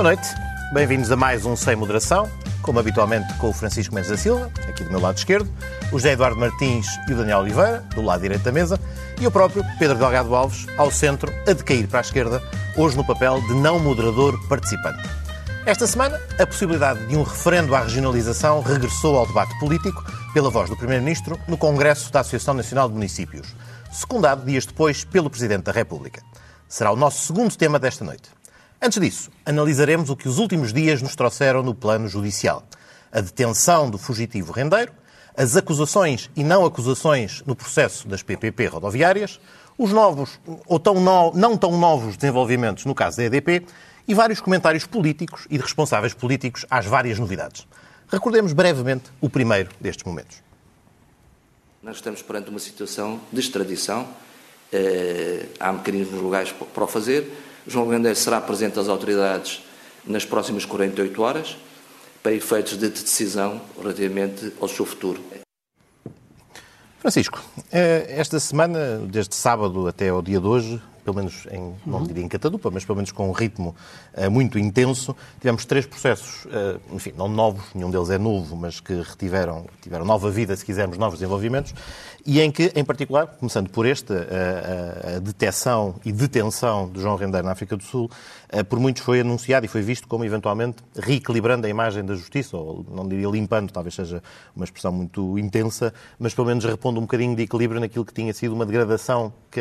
Boa noite, bem-vindos a mais um Sem Moderação, como habitualmente com o Francisco Mendes da Silva, aqui do meu lado esquerdo, o José Eduardo Martins e o Daniel Oliveira, do lado direito da mesa, e o próprio Pedro Delgado Alves, ao centro, a decair para a esquerda, hoje no papel de não moderador participante. Esta semana, a possibilidade de um referendo à regionalização regressou ao debate político pela voz do Primeiro-Ministro no Congresso da Associação Nacional de Municípios, secundado dias depois pelo Presidente da República. Será o nosso segundo tema desta noite. Antes disso, analisaremos o que os últimos dias nos trouxeram no plano judicial. A detenção do fugitivo rendeiro, as acusações e não acusações no processo das PPP rodoviárias, os novos ou tão no, não tão novos desenvolvimentos no caso da EDP e vários comentários políticos e de responsáveis políticos às várias novidades. Recordemos brevemente o primeiro destes momentos. Nós estamos perante uma situação de extradição. Eh, há mecanismos legais para o fazer João Rendeiro será presente às autoridades nas próximas 48 horas para efeitos de decisão relativamente ao seu futuro. Francisco, eh, esta semana, desde sábado até ao dia de hoje, pelo menos em, não diria em catadupa, mas pelo menos com um ritmo uh, muito intenso. Tivemos três processos, uh, enfim, não novos, nenhum deles é novo, mas que retiveram, tiveram nova vida, se quisermos, novos desenvolvimentos, e em que, em particular, começando por este, a, a, detecção e detenção de João Rendeiro na África do Sul, uh, por muitos foi anunciado e foi visto como eventualmente reequilibrando a imagem da justiça, ou não diria limpando, talvez seja uma expressão muito intensa, mas pelo menos repondo um bocadinho de equilíbrio naquilo que tinha sido uma degradação que,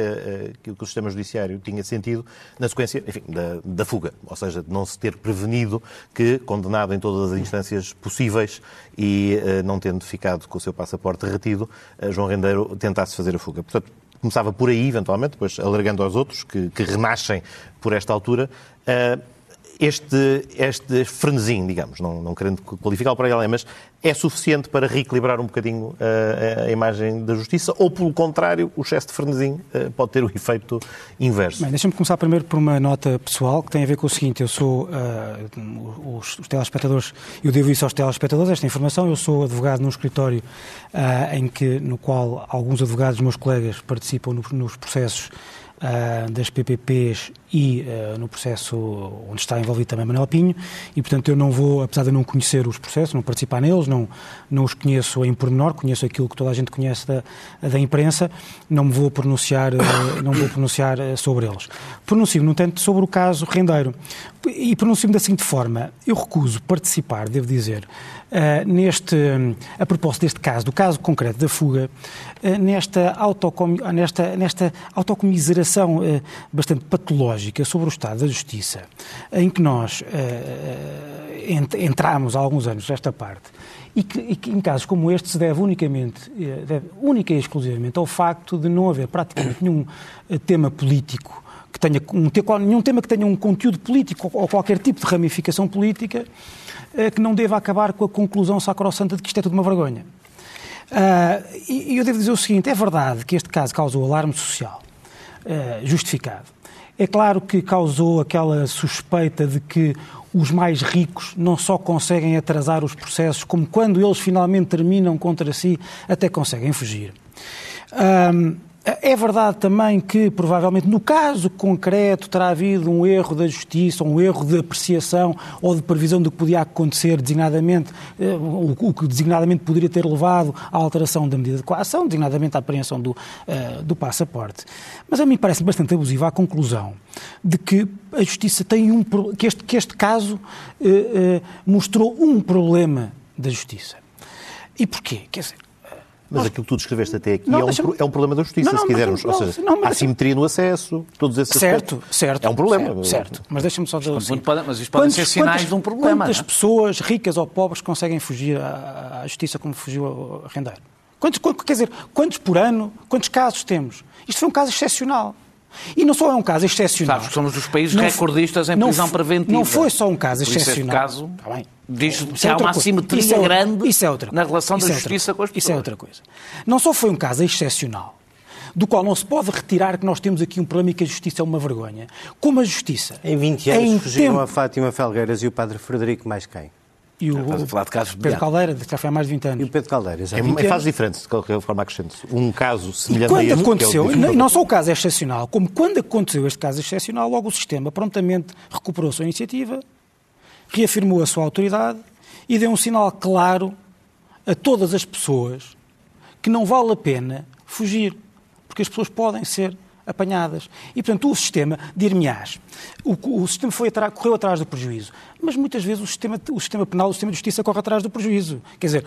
que o sistema judiciário Judiciário tinha sentido na sequência enfim, da, da, fuga, ou seja, de não se ter prevenido que, condenado em todas as instâncias possíveis e uh, não tendo ficado com o seu passaporte retido, uh, João Rendeiro tentasse fazer a fuga. Portanto, começava por aí, eventualmente, depois alargando aos outros, que, que renascem por esta altura. Uh, este, este frenesim, digamos, não, não querendo qualificar para ele, mas é suficiente para reequilibrar um bocadinho a, a, imagem da justiça? Ou, pelo contrário, o excesso de frenesim uh, pode ter o efeito inverso? Bem, deixa-me começar primeiro por uma nota pessoal que tem a ver com o seguinte, eu sou, uh, os, os, telespectadores, eu devo isso aos telespectadores, esta informação, eu sou advogado num escritório uh, em que, no qual alguns advogados, meus colegas, participam no, nos processos uh, das PPPs e uh, no processo onde está envolvido também Manuel Pinho, e portanto eu não vou, apesar de não conhecer os processos, não participar neles, não, não os conheço em pormenor, conheço aquilo que toda a gente conhece da, da imprensa, não me vou pronunciar, uh, não vou pronunciar sobre eles. Pronuncio, no entanto, sobre o caso Rendeiro. E pronuncio-me da seguinte forma, eu recuso participar, devo dizer, uh, neste, a propósito deste caso, do caso concreto da fuga, uh, nesta, autocom, nesta, nesta autocomiseração uh, bastante patológica sobre o estado da justiça, em que nós ent, entramos há alguns anos nesta parte, e que, e que, em casos como este se deve unicamente, deve, única e exclusivamente ao facto de não haver praticamente nenhum tema político que tenha um, nenhum tema que tenha um conteúdo político ou qualquer tipo de ramificação política eh, que não deva acabar com a conclusão sacrossanta de que isto é tudo uma vergonha. Uh, e eu devo dizer o seguinte: é verdade que este caso causou alarme social, uh, justificado. É claro que causou aquela suspeita de que os mais ricos não só conseguem atrasar os processos, como quando eles finalmente terminam contra si, até conseguem fugir. Uh, é verdade também que, provavelmente, no caso concreto, terá havido um erro da justiça, um erro de apreciação ou de previsão do que podia acontecer, designadamente, eh, o que designadamente poderia ter levado à alteração da medida de coação, designadamente à apreensão do, uh, do passaporte. Mas a mim parece bastante abusiva a conclusão de que a justiça tem um que este, que este caso uh, uh, mostrou um problema da justiça. E porquê? Quer dizer, mas aquilo que tu descreveste até aqui não, é, um, é, um, problema da justiça, não, não, se quisermos. Ou seja, não, há simetria no acesso, todos esses Certo, aspectos. certo. É um problema. Certo, certo. mas deixa-me só dizer assim. Pode, mas isto podem ser sinais quantas, de um problema. Quantas pessoas, ricas ou pobres, conseguem fugir à, à justiça como fugiu a rendeiro? Quantos, quer dizer, quantos por ano, quantos casos temos? Isto foi um caso excepcional. E não só é um caso excepcional. Sabes que somos dos países não, recordistas em prisão preventiva. Não foi só um caso excepcional. caso, Está bem. Diz que há uma assimetria é, grande isso é outra, na relação da é justiça com as pessoas. Isso é outra coisa. Não só foi um caso excepcional, do qual não se pode retirar que nós temos aqui um problema e que a justiça é uma vergonha, como a justiça... Em 20 anos em fugiram tempo... a Fátima Felgueiras e o padre Frederico mais quem? E o, Estás a falar de casos Pedro de Caldeira, que já foi há mais de 20 anos. E o Pedro Caldeira, exatamente. É, é fase diferente, de qualquer forma acrescento. Um caso semelhante a este, aconteceu, é não, não só o caso é excepcional, como quando aconteceu este caso excepcional, logo o sistema prontamente recuperou a sua iniciativa reafirmou a sua autoridade e deu um sinal claro a todas as pessoas que não vale a pena fugir, porque as pessoas podem ser apanhadas. E, portanto, o sistema, dir-me-ás, o, o, sistema foi correu atrás do prejuízo, mas muitas vezes o sistema, o sistema penal, o sistema de justiça corre atrás do prejuízo. Quer dizer,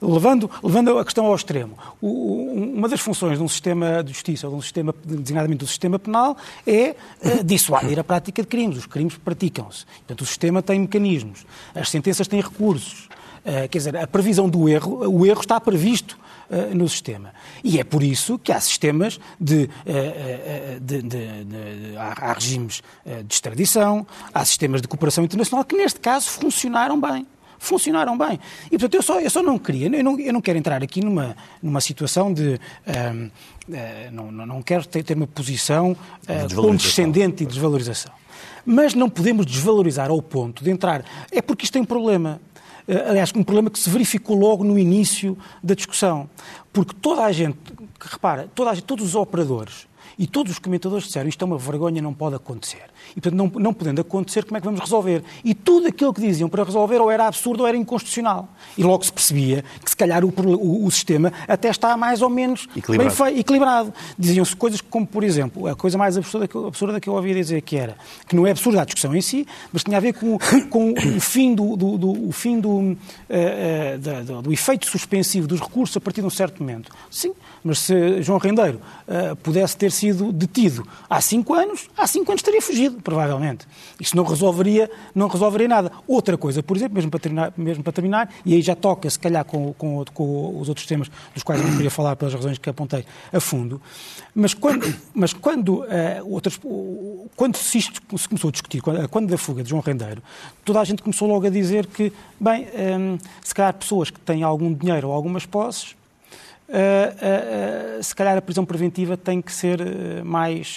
levando, levando a questão ao extremo, uma das funções de um sistema de justiça, ou de um sistema, designadamente do sistema penal, é uh, dissuadir a prática de crimes. Os crimes praticam-se. Portanto, o sistema tem mecanismos, as sentenças têm recursos. Uh, quer dizer, a previsão do erro, o erro está previsto uh, no sistema. E é por isso que há sistemas de. Uh, de, de, de há, há, regimes de extradição, há sistemas de cooperação internacional que, neste caso, funcionaram bem. Funcionaram bem. E, portanto, eu só, eu só não queria, eu não, eu não quero entrar aqui numa, numa situação de. Ehm, não, não quero ter, ter uma posição condescendente e de desvalorização. Mas não podemos desvalorizar ao ponto de entrar. É porque isto tem um problema. Eh, aliás, um problema que se verificou logo no início da discussão. Porque toda a gente, repara, toda gente, todos os operadores e todos os comentadores disseram isto é uma vergonha, não pode acontecer. E, portanto, não, não podendo acontecer, como é que vamos resolver? E tudo aquilo que diziam para resolver ou era absurdo ou era inconstitucional. E logo se percebia que, se calhar, o, o, o sistema até está mais ou menos equilibrado. bem equilibrado. Diziam-se coisas como, por exemplo, a coisa mais absurda que, absurda que eu ouvia dizer que era, que não é absurda a discussão em si, mas tinha a ver com, com o fim, do, do, do o fim do, uh, uh, do, do efeito suspensivo dos recursos a partir de um certo momento. Sim, mas se João Rendeiro uh, pudesse ter sido detido há cinco anos, há cinco anos teria fugido, provavelmente. Isso não resolveria, não resolveria nada. Outra coisa, por exemplo, mesmo para terminar, mesmo para terminar e aí já toca, se calhar, com, com, com os outros temas dos quais não queria falar pelas razões que apontei a fundo, mas quando, mas quando, uh, outras, quando se, isto, se começou a discutir, quando, quando da fuga de João Rendeiro, toda a gente começou logo a dizer que, bem, um, se calhar pessoas que têm algum dinheiro ou algumas posses Uh, uh, se calhar a prisão preventiva tem que ser mais,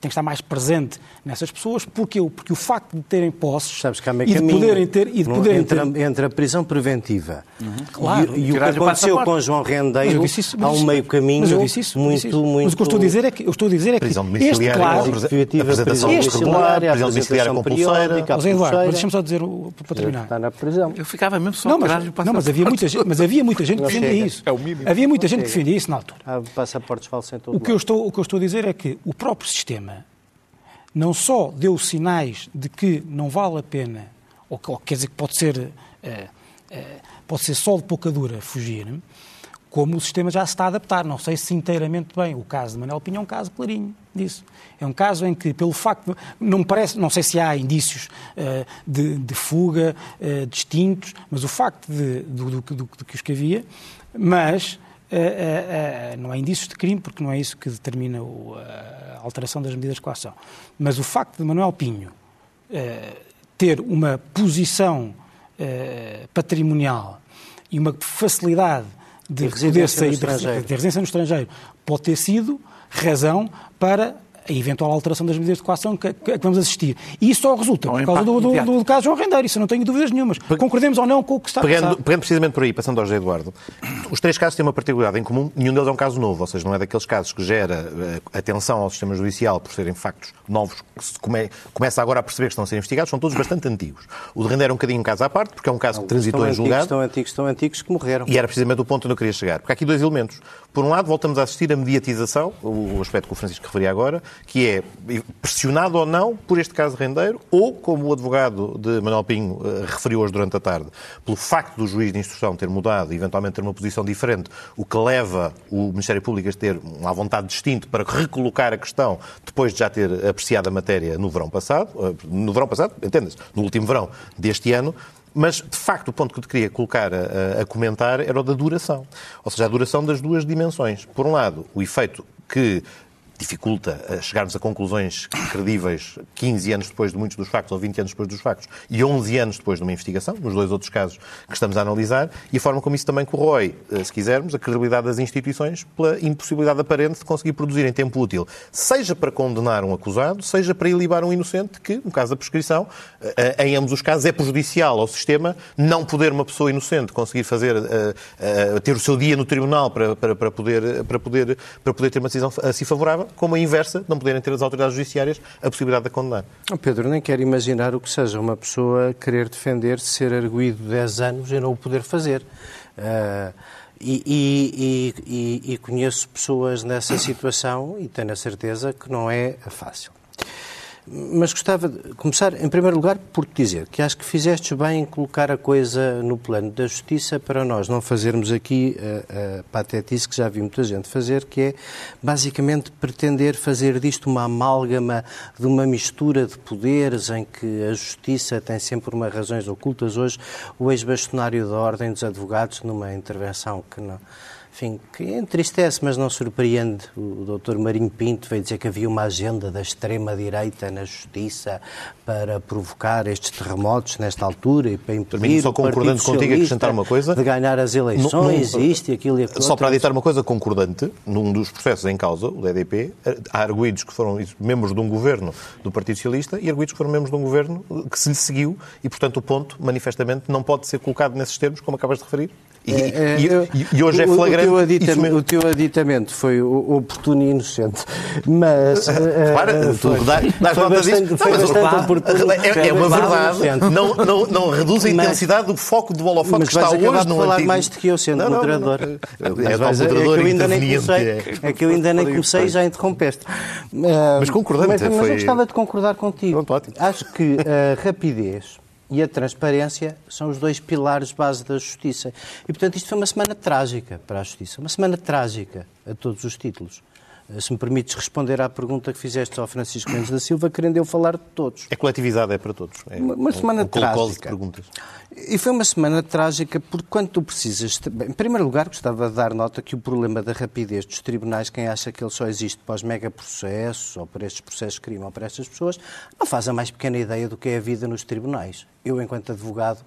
tem que estar mais presente nessas pessoas, porque, porque o facto de terem posses Sabes que há e de poderem ter... E de poderem entre, ter... entre a prisão preventiva uhum. claro, e, e o que aconteceu com João Rendeiro, isso, há um meio caminho mas eu disse isso, muito, disse isso. muito... Mas o que eu estou a dizer é que, eu estou a dizer é que este claro... Apresentação este regular, prisão domiciliária compulseira... José Eduardo, mas deixa-me só dizer para terminar. Está na prisão. Eu ficava mesmo só não, mas, não, mas havia muita gente, mas havia muita gente que defendia isso. É o mínimo. Havia muita gente que defendia isso na altura. Há passaportes falsos em todo o que, eu estou, o que eu estou a dizer é que o próprio sistema não só deu sinais de que não vale a pena, ou, ou quer dizer que pode ser, é, é, pode ser só de pouca dura fugir, como o sistema já se está a adaptar. Não sei se inteiramente bem. O caso de Manuel Pinho é um caso clarinho disso. É um caso em que, pelo facto, não parece, não sei se há indícios uh, de, de, fuga uh, distintos, mas o facto de, do, do, do, do que os que havia, mas Uh, uh, não há indícios de crime, porque não é isso que determina o, a alteração das medidas de coação. Mas o facto de Manuel Pinho ter uma posição patrimonial e uma facilidade de poder sair de, de residência no estrangeiro pode ter sido razão para a eventual alteração das medidas de coação que, que vamos assistir. E isso só resulta por causa do, do, do, do, caso João Rendeiro, isso eu não tenho dúvidas nenhumas. Concordemos ou não com o que está pegando, a passar. Pegando precisamente por aí, passando ao José Eduardo, os três casos têm uma particularidade em comum, nenhum deles é um caso novo, ou seja, não é daqueles casos que gera uh, atenção ao sistema judicial por serem factos novos, que se come, começa agora a perceber que estão a ser investigados, são todos bastante antigos. O de Rendeiro é um bocadinho um caso à parte, porque é um caso não, que transitou em julgado. Estão antigos, estão antigos que morreram. E era precisamente o ponto onde eu queria chegar. Porque há aqui dois elementos. Por um lado, voltamos a assistir a mediatização, o aspecto que o Francisco referia agora, que é pressionado ou não por este caso rendeiro, ou, como o advogado de Manuel Pinho uh, referiu hoje durante a tarde, pelo facto do juiz de instrução ter mudado e eventualmente ter uma posição diferente, o que leva o Ministério Público a ter uma vontade distinta para recolocar a questão depois de já ter apreciado a matéria no verão passado, uh, no verão passado, entenda-se, no último verão deste ano, mas, de facto, o ponto que eu te queria colocar a, a, comentar era o da duração. Ou seja, a duração das duas dimensões. Por um lado, o efeito que dificulta chegarmos a conclusões credíveis 15 anos depois de muitos dos factos ou 20 anos depois dos factos e 11 anos depois de uma investigação, nos dois outros casos que estamos a analisar, e a forma como isso também corrói, eh, se quisermos, a credibilidade das instituições pela impossibilidade aparente de conseguir produzir em tempo útil, seja para condenar um acusado, seja para ilibar um inocente, que, no caso da prescrição, eh, em ambos os casos é prejudicial ao sistema não poder uma pessoa inocente conseguir fazer, eh, ter o seu dia no tribunal para, para, para, poder, para, poder, para poder ter uma decisão assim favorável, como a inversa, não poderem ter as autoridades judiciárias a possibilidade de condenar. Oh, Pedro, nem quero imaginar o que seja uma pessoa querer defender ser arguído 10 anos e não o poder fazer. Uh, e, e, e, e, conheço pessoas nessa situação e tenho a certeza que não é fácil. Mas gostava de começar, em primeiro lugar, por te dizer que acho que fizeste bem em colocar a coisa no plano da justiça para nós não fazermos aqui a, a patetice que já vi muita gente fazer, que é basicamente pretender fazer disto uma amálgama de uma mistura de poderes em que a justiça tem sempre umas razões ocultas. Hoje, o ex-bastonário da Ordem dos Advogados, numa intervenção que não enfim, que entristece, mas não surpreende. O Dr. Marinho Pinto veio dizer que havia uma agenda da extrema-direita na justiça para provocar estes terremotos nesta altura e para impedir só concordando contigo acrescentar uma coisa de ganhar as eleições, no, no, isto e aquilo e aquilo. Só para aditar uma coisa concordante, num dos processos em causa, o DDP, há arguídos que foram membros de um governo do Partido Socialista e arguídos que foram membros de um governo que se lhe seguiu e, portanto, o ponto, manifestamente, não pode ser colocado nesses termos, como acabas de referir. E, é, é, e, e hoje é flagrante teu, aditamento, o teu aditamento foi oportuno e inocente, mas... Para, uh, tu dás nota disso. Foi bastante oportuno. É, é uma verdade. Não, não, não reduz a intensidade do foco do holofote que está hoje no falar mais do que eu, sendo moderador. É, é, que eu ainda nem comecei, é que eu ainda nem comecei e já interrompeste. Mas concordante. Mas, mas eu gostava de concordar contigo. Acho que a rapidez e a transparência são os dois pilares base da justiça. E, portanto, isto foi uma semana trágica para a justiça. Uma semana trágica a todos os títulos. Eh, se me permites responder à pergunta que fizeste ao Francisco Mendes da Silva, querendo eu falar de todos. É coletivizado, é para todos. É uma, uma semana um, um trágica. perguntas. E foi uma semana trágica porque quando tu precisas... Em primeiro lugar, gostava de dar nota que o problema da rapidez dos tribunais, quem acha que ele só existe para os megaprocessos ou para estes processos de crime ou para estas pessoas, não faz a mais pequena ideia do que é a vida nos tribunais. Eu, enquanto advogado,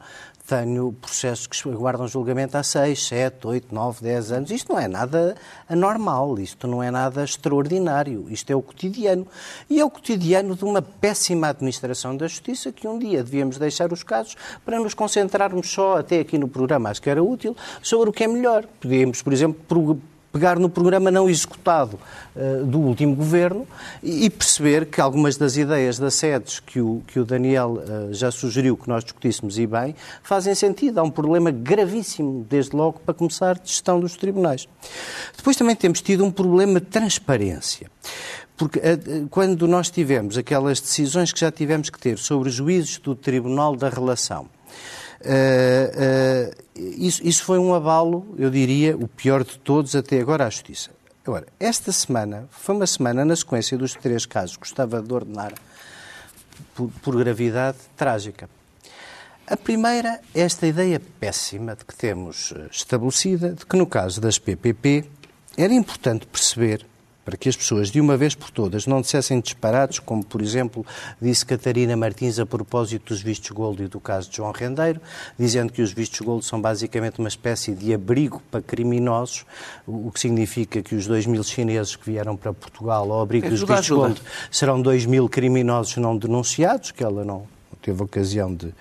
tenho processos que aguardam julgamento há 6, 7, 8, 9, 10 anos. Isto não é nada anormal, isto não é nada extraordinário, isto é o cotidiano. E é o cotidiano de uma péssima administração da justiça que um dia devíamos deixar os casos para nos concentrarmos só, até aqui no programa, acho que era útil, sobre o que é melhor. Podíamos, por exemplo, pegar no programa não executado uh, do último governo e, perceber que algumas das ideias das sedes que o, que o Daniel uh, já sugeriu que nós discutíssemos e bem fazem sentido. Há um problema gravíssimo, desde logo, para começar, de gestão dos tribunais. Depois também temos tido um problema de transparência. Porque uh, quando nós tivemos aquelas decisões que já tivemos que ter sobre juízes do Tribunal da Relação, Uh, uh, isso, isso, foi um abalo, eu diria, o pior de todos até agora à Justiça. Agora, esta semana foi uma semana, na sequência dos três casos que gostava de ordenar por, por gravidade trágica. A primeira é esta ideia péssima de que temos eh, estabelecida de que, no caso das PPP, era importante perceber para que as pessoas, de uma vez por todas, não dissessem disparados, como, por exemplo, disse Catarina Martins a propósito dos vistos gold e do caso de João Rendeiro, dizendo que os vistos gold são basicamente uma espécie de abrigo para criminosos, o que significa que os 2 mil chineses que vieram para Portugal ao abrigo dos vistos gold serão 2 mil criminosos não denunciados, que ela não teve ocasião de,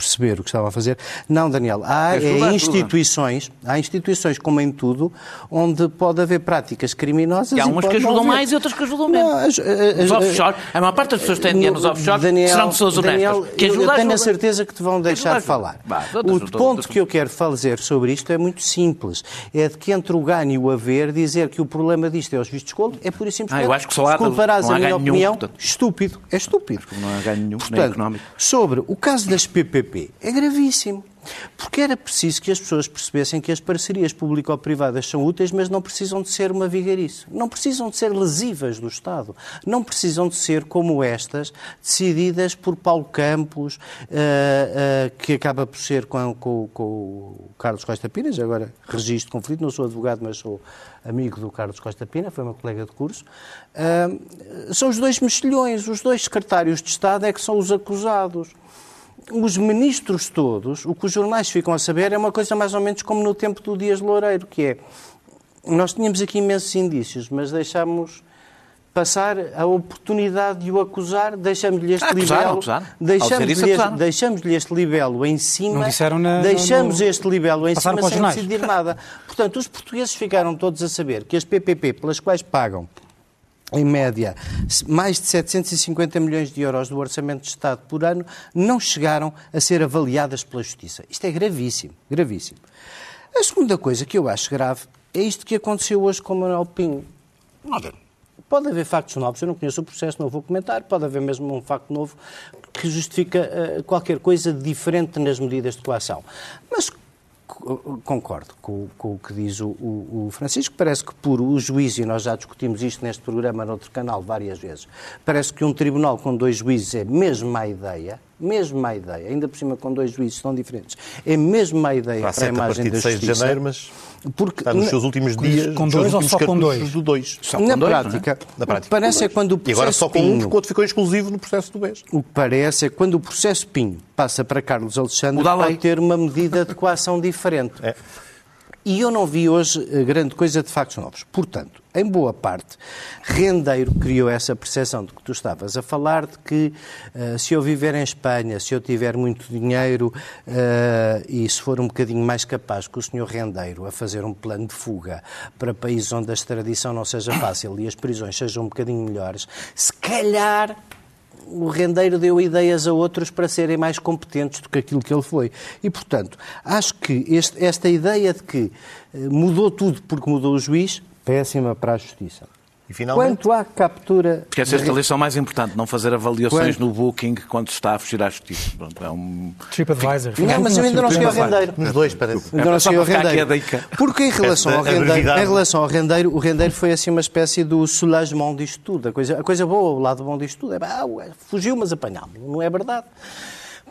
perceber o que estava a fazer. Não, Daniel, há é, é instituições, há instituições, como em tudo, onde pode haver práticas criminosas. E há umas que ajudam mais e outras que ajudam menos. Não, as, as, os offshore, a maior parte das pessoas que têm dinheiro nos offshore Daniel, serão pessoas honestas. Daniel, que eu, eu tenho a certeza que te vão deixar de falar. Bah, o ponto que eu quero fazer sobre isto é muito simples. É de que entre o ganho e o haver, dizer que o problema disto é os vistos gold, é por isso simplesmente. Ah, eu acho que só há, desculparás a minha opinião, portanto, estúpido. É estúpido. Não há ganho nenhum, portanto, nem económico. Sobre o caso das PPP, é gravíssimo. Porque era preciso que as pessoas percebessem que as parcerias público-privadas são úteis, mas não precisam de ser uma vigarice. Não precisam de ser lesivas do Estado. Não precisam de ser como estas, decididas por Paulo Campos, uh, uh, que acaba por ser com, com, com, o Carlos Costa Pires, agora registro conflito, não sou advogado, mas sou amigo do Carlos Costa Pina, foi meu colega de curso. Uh, são os dois mexilhões, os dois secretários de Estado é que são os acusados os ministros todos, o que os jornais ficam a saber é uma coisa mais ou menos como no tempo do Dias Loureiro, que é, nós tínhamos aqui imensos indícios, mas deixámos passar a oportunidade de o acusar, deixamos-lhe este ah, libelo, deixamos-lhe este, deixamos este libelo em cima, na, deixamos no, este libelo em cima sem decidir nada. Portanto, os portugueses ficaram todos a saber que as PPP pelas quais pagam em média, mais de 750 milhões de euros do Orçamento de Estado por ano não chegaram a ser avaliadas pela Justiça. Isto é gravíssimo, gravíssimo. A segunda coisa que eu acho grave é isto que aconteceu hoje com o Manuel Pinho. Pode haver factos novos, eu não conheço o processo, não vou comentar, pode haver mesmo um facto novo que justifica uh, qualquer coisa diferente nas medidas de coação. Mas concordo com, com, o que diz o, o, Francisco. Parece que por o juízo, e nós já discutimos isto neste programa, noutro canal, várias vezes, parece que um tribunal com dois juízes é mesmo má ideia, mesmo má ideia, ainda por cima com dois juízes tão diferentes, é mesmo má ideia para, para a imagem da justiça. 6 de janeiro, mas porque, está nos seus últimos dias, com dois ou só com dois? Do dois. Só na, dois, prática, é? na prática, parece é quando o processo E agora só com Pinho, um, porque o outro ficou exclusivo no processo do BES. O que parece é que quando o processo Pinho passa para Carlos Alexandre, vai ter uma medida de coação diferente. É. E eu não vi hoje eh, grande coisa de factos novos. Portanto, em boa parte, Rendeiro criou essa percepção de que tu estavas a falar, de que uh, se eu viver em Espanha, se eu tiver muito dinheiro uh, e se for um bocadinho mais capaz que o senhor Rendeiro a fazer um plano de fuga para países onde a extradição não seja fácil e as prisões sejam um bocadinho melhores, se calhar o rendeiro deu ideias a outros para serem mais competentes do que aquilo que ele foi. E, portanto, acho que este, esta ideia de que eh, mudou tudo porque mudou o juiz, péssima para a justiça. E finalmente... Quanto à captura... Porque essa é a lição mais importante, não fazer avaliações Quanto... no Booking quando se está a fugir à justiça. Pronto, é um... TripAdvisor. Não, mas eu ainda não cheguei ao rendeiro. Nos dois, parece. Ainda não cheguei ao rendeiro. Porque em relação, ao rendeiro, em relação ao rendeiro, o rendeiro foi assim uma espécie do soulagement disto tudo. A coisa, a coisa boa, o lado bom disto tudo é, ah, fugiu, mas apanhámos. Não é verdade.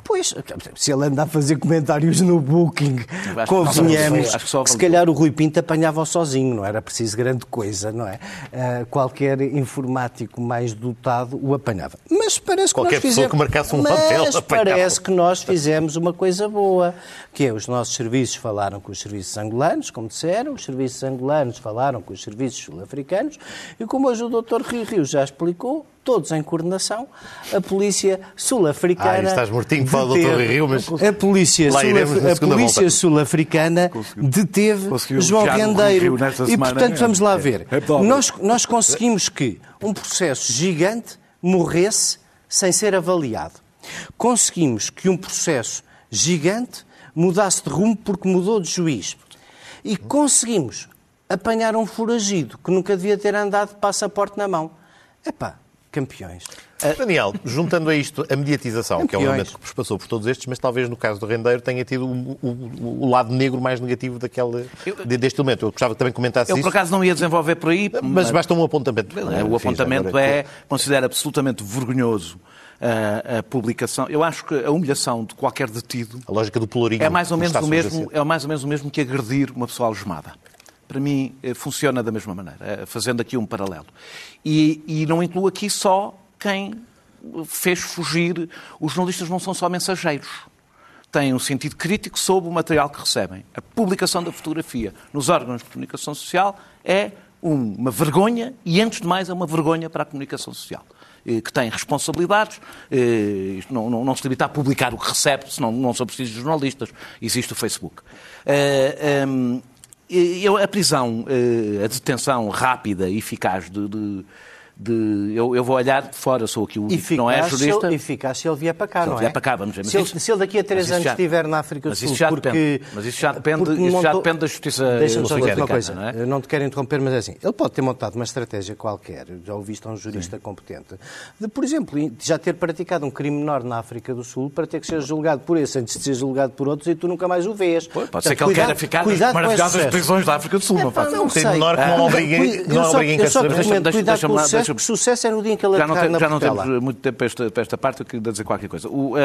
Pois, se ele anda a fazer comentários no Booking, convenhamos que, que se calhar o Rui Pinto apanhava-o sozinho, não era preciso grande coisa, não é? Uh, qualquer informático mais dotado o apanhava. Mas parece qualquer que nós fizemos... que marcasse um papel Mas parece que nós fizemos uma coisa boa, que é os nossos serviços falaram com os serviços angolanos, como disseram, os serviços angolanos falaram com os serviços sul-africanos, e como hoje o Dr. Rio Rio já explicou, todos em coordenação, a polícia sul-africana. Ah, estás mortinho Dr. Rio, mas. A polícia, polícia sul-africana deteve João Rendeiro. E, portanto, vamos lá ver. É nós, nós conseguimos que um processo gigante morresse sem ser avaliado. Conseguimos que um processo gigante mudasse de rumo porque mudou de juiz. E conseguimos apanhar um foragido que nunca devia ter andado de passaporte na mão. Epá, campeões. Uh, Daniel, juntando a isto a mediatização, campeões. que é um elemento que passou por todos estes, mas talvez no caso do Rendeiro tenha tido o, o, o lado negro mais negativo daquele, eu, deste elemento. Eu gostava que também comentasse eu, isso. Eu, por acaso, não ia desenvolver por aí. Mas, mas basta um apontamento. É, o apontamento é, considero absolutamente vergonhoso a, a, publicação. Eu acho que a humilhação de qualquer detido. A lógica do polorinho. É mais ou menos o mesmo, é mais ou menos o mesmo que agredir uma pessoa algemada para mim, eh, funciona da mesma maneira, eh, fazendo aqui um paralelo. E, e não incluo aqui só quem fez fugir. Os jornalistas não são só mensageiros. Têm um sentido crítico sobre o material que recebem. A publicação da fotografia nos órgãos de comunicação social é uma vergonha e, antes de mais, é uma vergonha para a comunicação social eh, que tem responsabilidades. Não, não, não, se limita a publicar o que recebe, senão não são precisos jornalistas. Existe o Facebook. Eu, a prisão, eh, a detenção rápida e eficaz de, de de. Eu, eu vou olhar de fora, sou aqui o único não é jurista. Se eficaz se ele vier para cá, se não é? vier para cá, vamos ver. Se, ele, se ele daqui a três anos já, estiver na África do Sul, porque... Depende, mas isso já depende, isso montou... já depende da justiça Deixa-me só dizer uma coisa, não, é? eu não te quero interromper, mas é assim, ele pode ter montado uma estratégia qualquer, já ouviste a um jurista Sim. competente, de, por exemplo, já ter praticado um crime menor na África do Sul para ter que ser julgado por esse antes de ser julgado por outros e tu nunca mais o vês. Pode Portanto, ser que ele queira ficar nas maravilhosas prisões da África do Sul, não faz? Não sei. menor que não obriga em carceramento. Cuidado com o sucesso, porque sucesso é no dia em que ele já não, tem, já não temos muito tempo para esta, para esta parte, eu queria dizer qualquer coisa. O, uh, uh,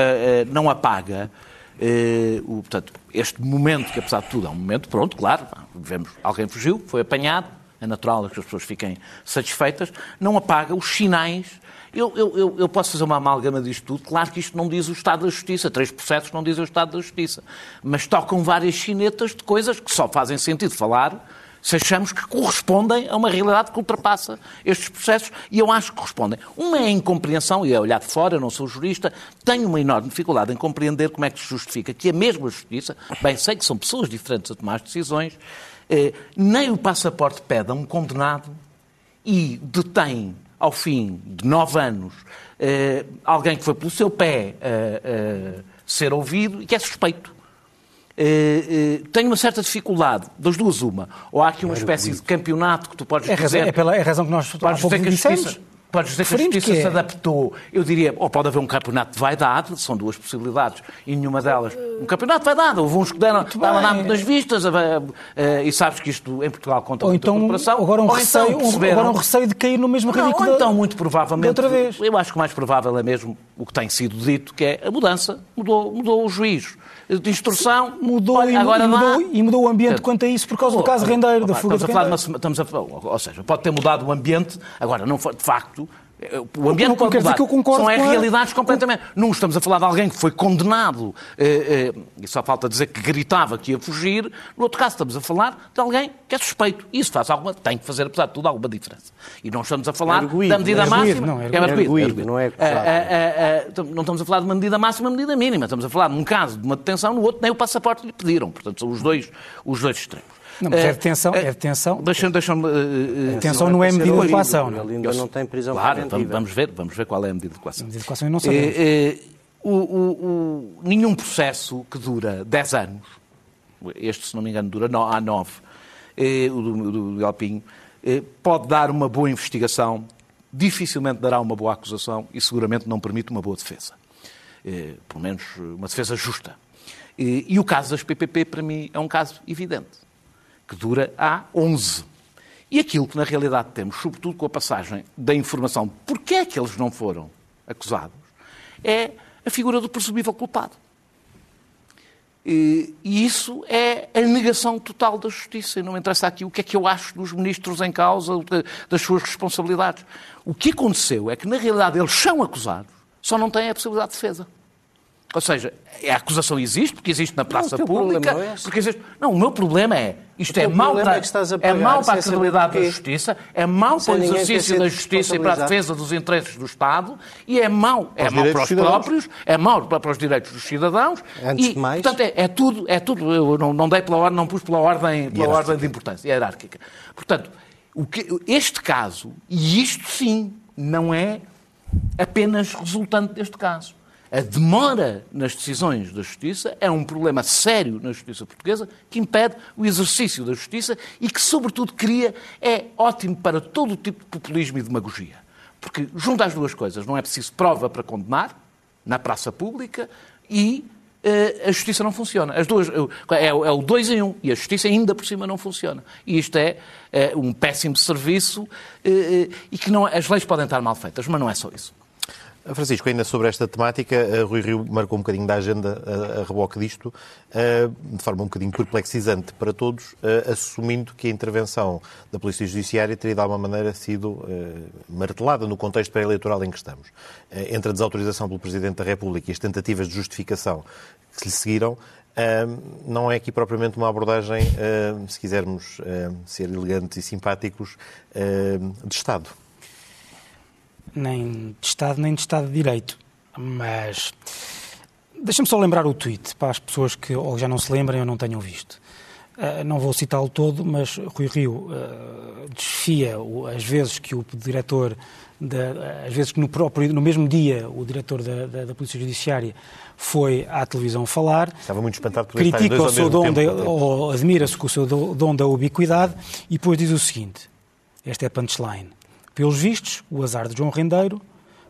não apaga uh, o, portanto, este momento, que apesar de tudo é um momento, pronto, claro, vemos, alguém fugiu, foi apanhado, é natural que as pessoas fiquem satisfeitas, não apaga os sinais eu, eu, eu, posso fazer uma amálgama disto tudo. Claro que isto não diz o Estado da Justiça. Três processos não dizem o Estado da Justiça. Mas tocam várias chinetas de coisas que só fazem sentido falar se achamos que correspondem a uma realidade que ultrapassa estes processos, e eu acho que correspondem. Uma é a incompreensão, e é olhar de fora, não sou jurista, tenho uma enorme dificuldade em compreender como é que se justifica que a mesma justiça, bem sei que são pessoas diferentes a tomar as decisões, eh, nem o passaporte pede a um condenado e detém ao fim de nove anos, eh, alguém que foi pelo seu pé eh, eh, ser ouvido e que é suspeito. Uh, uh, tenho uma certa dificuldade, das duas uma. Ou há aqui uma espécie de campeonato que tu podes é dizer... É, pela, é a razão que nós que a justiça, Podes dizer que a justiça que é. se adaptou. Eu diria, ou pode haver um campeonato de vaidade, são duas possibilidades, e nenhuma delas. Um campeonato de vaidade, houve uns que deram, estavam na das vistas, e sabes que isto em Portugal conta ou então, corporação. Agora um, ou receio, então agora um receio de cair no mesmo ridículo. Ou então, muito provavelmente, outra vez. eu acho que o mais provável é mesmo o que tem sido dito, que é a mudança, mudou, mudou o juiz de instrução. Mudou, Olha, agora e, mudou, e mudou o ambiente quanto a isso por causa oh, do caso Rendeiro, da fuga estamos de a falar uma, estamos a, Ou seja, pode ter mudado o ambiente, agora, não foi, de facto, o ambiente pode mudar. Que eu concordo São é realidades a... completamente. Não estamos a falar de alguém que foi condenado eh, eh, e só falta dizer que gritava que ia fugir. No outro caso, estamos a falar de alguém que é suspeito. Isso faz alguma, tem que fazer, apesar de tudo, alguma diferença. E não estamos a falar arguído, da medida máxima. Não, é arguído, não é acusado. Não estamos a falar de uma medida máxima, uma medida mínima. Estamos a falar de um caso de uma detenção, no outro nem o passaporte lhe pediram. Portanto, são os dois, os dois extremos. Não, mas é detenção. É detenção. Deixa-me. Deixa detenção não é medida de coação. Ele ainda não tem prisão claro, preventiva. Vamos ver, vamos ver qual é a medida de coação. Medida de coação não sabemos. É, o, o, o, nenhum processo que dura 10 anos, este, se não me engano, dura no, há 9, é, o do, do, do Alpinho, é, pode dar uma boa investigação, dificilmente dará uma boa acusação e seguramente não permite uma boa defesa. É, pelo menos uma defesa justa. E o caso das PPP, para mim, é um caso evidente que dura há 11. E aquilo que na realidade temos, sobretudo com a passagem da informação de porquê é que eles não foram acusados, é a figura do presumível culpado. E isso é a negação total da justiça. E não me interessa aqui o que é que eu acho dos ministros em causa, das suas responsabilidades. O que aconteceu é que, na realidade, eles são acusados, só não têm a possibilidade de defesa. Ou seja, a acusação existe, porque existe na praça não, pública. É porque existe... não, o meu problema é isto é mau, para, é, é mau para a credibilidade da justiça, é mau para o exercício da justiça e para a defesa dos interesses do Estado, e é mau, é mau para os próprios, é mau para os direitos dos cidadãos. Antes e, de mais... Portanto, é, é, tudo, é tudo. Eu não, não dei pela ordem, não pus pela ordem, pela ordem de importância, hierárquica. Portanto, o que, este caso, e isto sim, não é apenas resultante deste caso a demora nas decisões da Justiça é um problema sério na Justiça portuguesa que impede o exercício da Justiça e que, sobretudo, cria, é ótimo para todo o tipo de populismo e demagogia. Porque junta as duas coisas, não é preciso prova para condenar, na praça pública, e uh, a justiça não funciona. As duas, é, é, o dois em um, e a justiça ainda por cima não funciona. E isto é uh, um péssimo serviço e que não, as leis podem estar mal feitas, mas não é só isso. Francisco, ainda sobre esta temática, Rui Rio marcou um bocadinho da agenda a, a reboque disto, de forma um bocadinho perplexizante para todos, assumindo que a intervenção da Polícia Judiciária teria de alguma maneira sido martelada no contexto pré-eleitoral em que estamos. Entre a desautorização pelo Presidente da República e as tentativas de justificação que lhe seguiram, não é aqui propriamente uma abordagem, se quisermos ser elegantes e simpáticos, de Estado nem de Estado nem de Estado de Direito. Mas deixa-me só lembrar o tweet para as pessoas que ou já não se lembrem ou não tenham visto. Uh, não vou citá-lo todo, mas Rui Rio uh, desfia o, as vezes que o diretor, às vezes que no, próprio, no mesmo dia o diretor da, da, da, Polícia Judiciária foi à televisão falar. Estava muito espantado por Critica o seu dom, ou admira-se com o seu dom da ubiquidade e depois diz o seguinte: esta é a punchline. Pelos vistos, o azar de João Rendeiro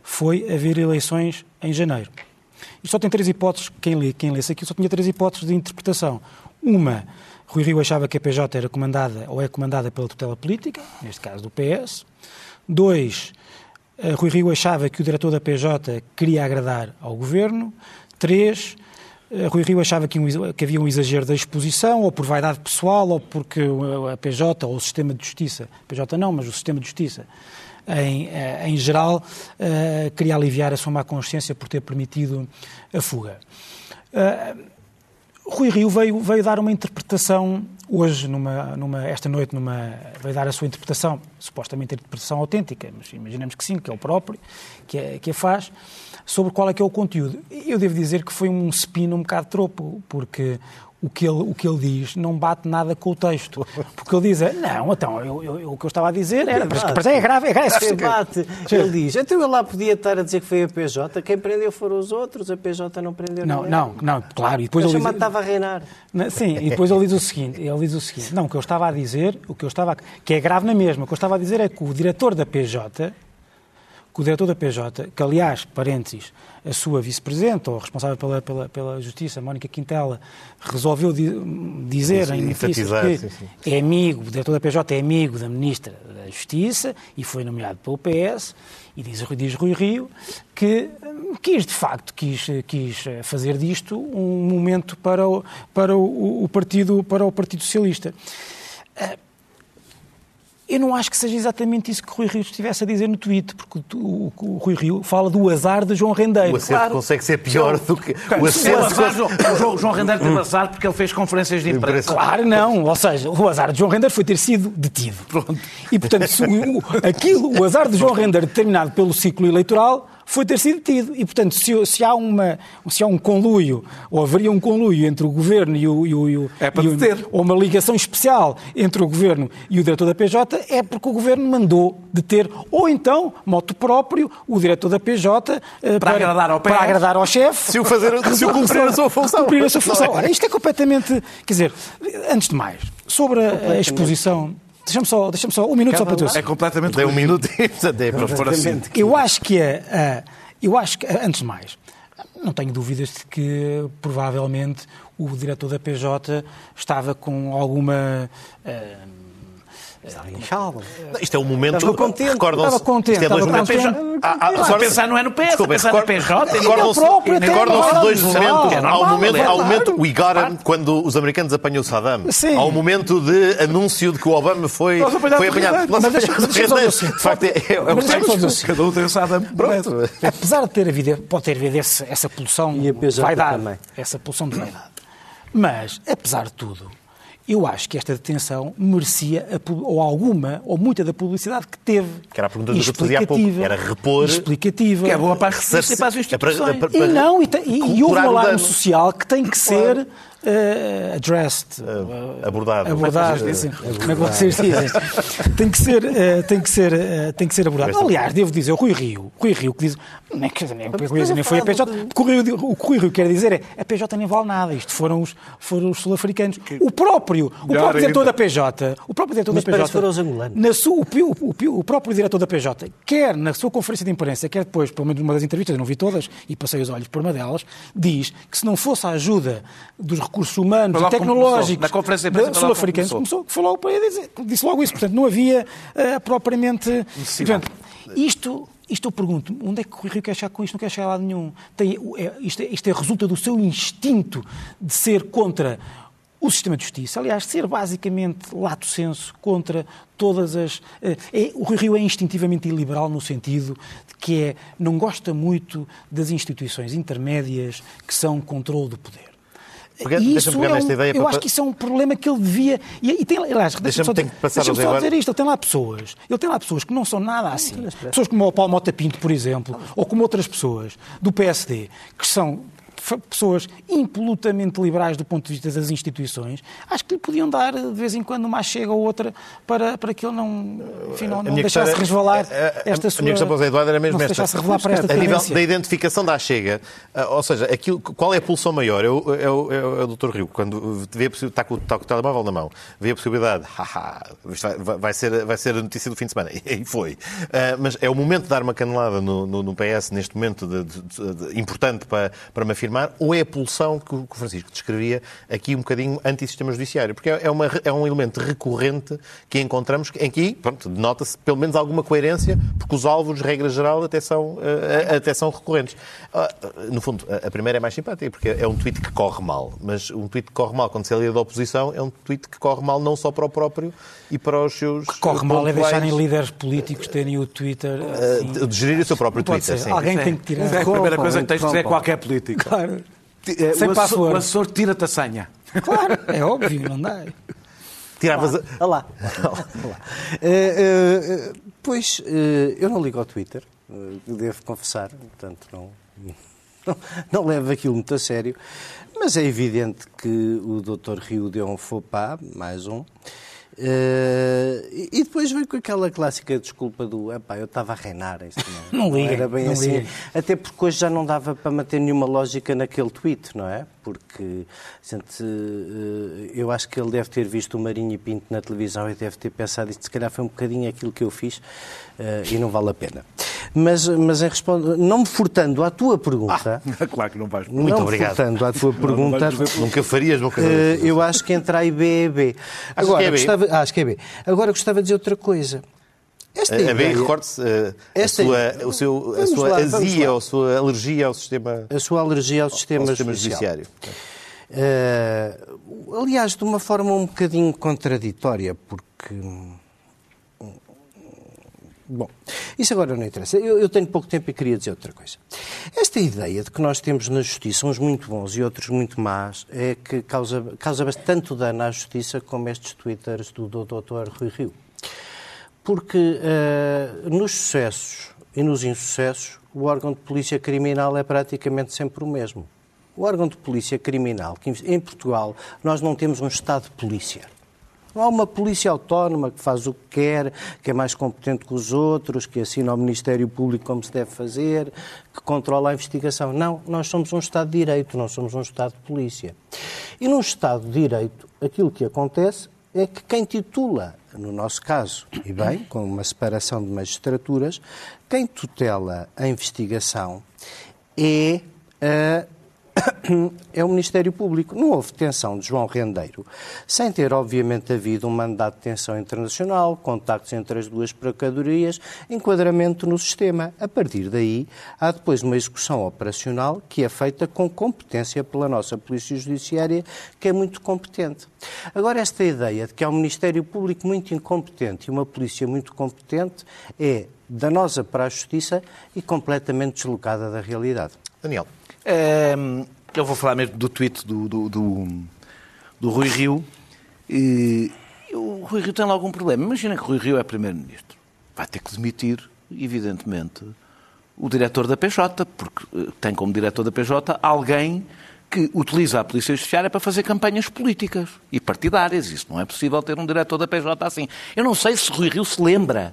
foi haver eleições em janeiro. E só tem três hipóteses, quem lê, quem lê isso aqui só tinha três hipóteses de interpretação. Uma, Rui Rio achava que a PJ era comandada ou é comandada pela tutela política, neste caso do PS. Dois, eh, Rui Rio achava que o diretor da PJ queria agradar ao governo. Três, Rui Rio achava que, um, que, havia um exagero da exposição, ou por vaidade pessoal, ou porque a PJ, ou o sistema de justiça, PJ não, mas o sistema de justiça, em, eh, em geral, uh, queria aliviar a sua má consciência por ter permitido a fuga. Uh, Rui Rio veio, veio dar uma interpretação hoje, numa, numa, esta noite, numa, veio dar a sua interpretação, supostamente interpretação autêntica, mas imaginemos que sim, que é o próprio, que, é, que a faz, sobre qual é que é o conteúdo. Eu devo dizer que foi um spin um bocado tropo, porque o que ele, o que ele diz não bate nada com o texto. Porque ele diz, não, então, eu, eu, o que eu estava a dizer era, mas, mas é grave, é grave. É bate. Ele diz, então ele lá podia estar a dizer que foi a PJ, quem prendeu foram os outros, a PJ não prendeu não, ninguém. Não, não, claro. E depois ele diz, estava a reinar. Sim, e depois ele diz o seguinte, ele diz o seguinte, não, o que eu estava a dizer, o que eu estava, que é grave na mesma, o que eu estava a dizer é que o diretor da PJ, que o diretor da PJ, que aliás, parênteses, a sua vice-presidente, ou responsável pela, pela, pela Justiça, Mónica Quintela, resolveu di dizer em notícias que sim, sim. é amigo, o diretor da PJ é amigo da Ministra da Justiça e foi nomeado pelo PS, e diz, diz Rui Rio que hum, quis, de facto, quis, quis fazer disto um momento para o, para o, o partido, para o Partido Socialista. Eu não acho que seja exatamente isso que o Rui Rio estivesse a dizer no tweet, porque o, o, o Rui Rio fala do azar de João Rendeiro. O acerto claro. consegue ser pior do que... O acerto... O azar, o João, João Rendeiro teve azar porque ele fez conferências de imprensa. Claro, não. Ou seja, o azar de João Rendeiro foi ter sido detido. Pronto. E, portanto, o, aquilo, o azar de João Rendeiro determinado pelo ciclo eleitoral foi ter sido detido. E, portanto, se, se, há uma, se há um conluio, ou haveria um conluio entre o Governo e o... E o, e o é para e deter. Ou uma ligação especial entre o Governo e o diretor da PJ, é porque o Governo mandou deter, ou então, moto próprio, o diretor da PJ... Para, para agradar ao Para agradar ao chefe. Se o, fazer, se o cumprir a sua função. Cumprir a sua função. Ora, isto é completamente... Quer dizer, antes de mais, sobre a exposição... Deixa-me só, deixa só um minuto Acaba só para tu. É completamente. Deu um minuto e para fora assim. Eu acho que é. Eu acho que, antes de mais, não tenho dúvidas de que provavelmente o diretor da PJ estava com alguma. Uh, Estava inchado. Isto é o momento. Estava contente. Estava contente. Isto é dois momentos. Ah, ah, pensar não é no PS, Desculpa, pensar no PJ. Recordam-se dois momentos. É há um momento, há um momento we got him, quando os americanos apanham o Saddam. Sim. Há um momento de anúncio de que o Obama foi, foi apanhado. De facto, é, é Cada um tem o Saddam. Pronto. Apesar de ter havido, pode ter havido essa pulsão de vaidade. Essa pulsão de vaidade. Mas, apesar de tudo, eu acho que esta detenção merecia a, ou alguma ou muita da publicidade que teve. Que era a pergunta do que eu fazia há pouco. Era repor. Explicativa. Que é boa para a e para as instituições. É para, é para, e não, e, e, e houve um alarme social que tem que ser uh, addressed, uh, abordado, abordado, como é que vocês dizem? tem que ser, uh, tem que ser, uh, tem que ser abordado. Aliás, devo dizer, o Rui Rio, Rui Rio que diz, nem, nem, nem foi a PJ, o que o, Rio, o que o Rui Rio quer dizer é, a PJ nem vale nada, isto foram os, foram os sul-africanos. O próprio, o próprio diretor da PJ, o próprio diretor Mas da PJ, foram os angolanos. Na sua, o, o, o, próprio diretor da PJ, quer na sua conferência de imprensa, quer depois, pelo menos numa das entrevistas, eu não vi todas, e passei os olhos por uma delas, diz que se não fosse a ajuda dos recursos humanos tecnológicos na conferência de sul-africanos começou, dizer, disse logo isso. Portanto, não havia uh, propriamente. Portanto, isto, isto eu pergunto, onde é que o Rio quer chegar com isto? Não quer chegar a lado nenhum. Tem, é, isto, é, isto é resulta do seu instinto de ser contra o sistema de justiça, aliás, ser basicamente lato senso contra todas as. Eh, é, o Rio é instintivamente iliberal no sentido de que é, não gosta muito das instituições intermédias que são controle do poder. Pegar, isso é um, ideia eu para... acho que isso é um problema que ele devia. E, e tem, aliás, deixa-me deixa só, deixa só dizer isto: ele tem lá pessoas, ele tem lá pessoas que não são nada assim. Pessoas como o Paulo Mota Pinto, por exemplo, ou como outras pessoas do PSD, que são pessoas impolutamente liberais do ponto de vista das instituições, acho que lhe podiam dar de vez em quando uma chega ou outra para, para que ele não, enfim, não, não deixasse questão, resvalar esta sua... A minha questão para o Zé Eduardo era mesmo esta. revelar para esta A nível da identificação da chega, ou seja, aquilo, qual é a pulsão maior? É o, é o, é o Dr. Rio, quando vê a está, com, está com o telemóvel na mão, vê a possibilidade, haha, vai, ser, vai ser a notícia do fim de semana. E foi. Mas é o momento de dar uma canelada no, no, no PS, neste momento de, de, de, importante para, para me afirmar, ou é a pulsão que o Francisco descrevia aqui um bocadinho anti-sistema judiciário? Porque é, uma, é um elemento recorrente que encontramos em que, pronto, denota-se pelo menos alguma coerência, porque os alvos, regra geral, até são, uh, até são recorrentes. Uh, no fundo, a primeira é mais simpática, porque é um tweet que corre mal, mas um tweet que corre mal quando se é líder da oposição é um tweet que corre mal não só para o próprio e para os seus. Que corre mal é deixarem líderes políticos terem o Twitter. Assim... Uh, de gerir o seu próprio Twitter. Sim. Alguém tem que tirar. É a primeira coisa que tens de dizer qualquer político. Claro. É, Sem o, assessor, o assessor tira-te a senha. Claro, é óbvio, não dá. Tiravas a... Olá. Uh, uh, pois, uh, eu não ligo ao Twitter, devo confessar, portanto não, não, não levo aquilo muito a sério. Mas é evidente que o Dr. Rio deu um faux pas, mais um, Uh, e depois veio com aquela clássica desculpa do epá, eu estava a reinar. Isto não, não, liga, era bem não assim. Liga. Até porque hoje já não dava para manter nenhuma lógica naquele tweet, não é? Porque gente, uh, eu acho que ele deve ter visto o Marinho e Pinto na televisão e deve ter pensado isto, se calhar foi um bocadinho aquilo que eu fiz uh, e não vale a pena. Mas, mas em respondo, não me furtando à tua pergunta. Ah, claro que não vais. Muito não obrigado. furtando à tua pergunta. nunca farias, nunca. eu acho que entre A e B é B. Agora, que é B? Gostava, ah, acho que é B. Agora gostava de dizer outra coisa. Esta a, ideia, a bem, recorde-se uh, a sua, o seu, a sua lá, azia ou a sua alergia ao sistema... A sua alergia ao sistema, ao sistema judiciário. Uh, aliás, de uma forma um bocadinho contraditória, porque... Bom, isso agora não interessa. Eu, eu, tenho pouco tempo e queria dizer outra coisa. Esta ideia de que nós temos na justiça uns muito bons e outros muito más é que causa, causa tanto dano à justiça como estes twitters do Dr. Rui Rio. Porque uh, nos sucessos e nos insucessos, o órgão de polícia criminal é praticamente sempre o mesmo. O órgão de polícia criminal, que em Portugal nós não temos um Estado de polícia. Não há uma polícia autónoma que faz o que quer, que é mais competente que os outros, que assina ao Ministério Público como se deve fazer, que controla a investigação. Não, nós somos um Estado de Direito, não somos um Estado de polícia. E num Estado de Direito, aquilo que acontece é que quem titula, no nosso caso, e bem, com uma separação de magistraturas, quem tutela a investigação é a é o Ministério Público. Não houve detenção de João Rendeiro, sem ter, obviamente, havido um mandato de detenção internacional, contactos entre as duas procuradoриas, enquadramento no sistema. A partir daí, há depois uma execução operacional que é feita com competência pela nossa Polícia Judiciária, que é muito competente. Agora, esta ideia de que há um Ministério Público muito incompetente e uma Polícia muito competente é danosa para a Justiça e completamente deslocada da realidade. Daniel. Ehm, eu vou falar mesmo do tweet do, do, do, do Rui Rio. E, o Rui Rio tem lá algum problema. Imagina que o Rui Rio é Primeiro-Ministro. Vai ter que demitir, evidentemente, o diretor da PJ, porque eh, tem como diretor da PJ alguém que utiliza a Polícia Judiciária para fazer campanhas políticas e partidárias. Isso não é possível ter um diretor da PJ assim. Eu não sei se Rui Rio se lembra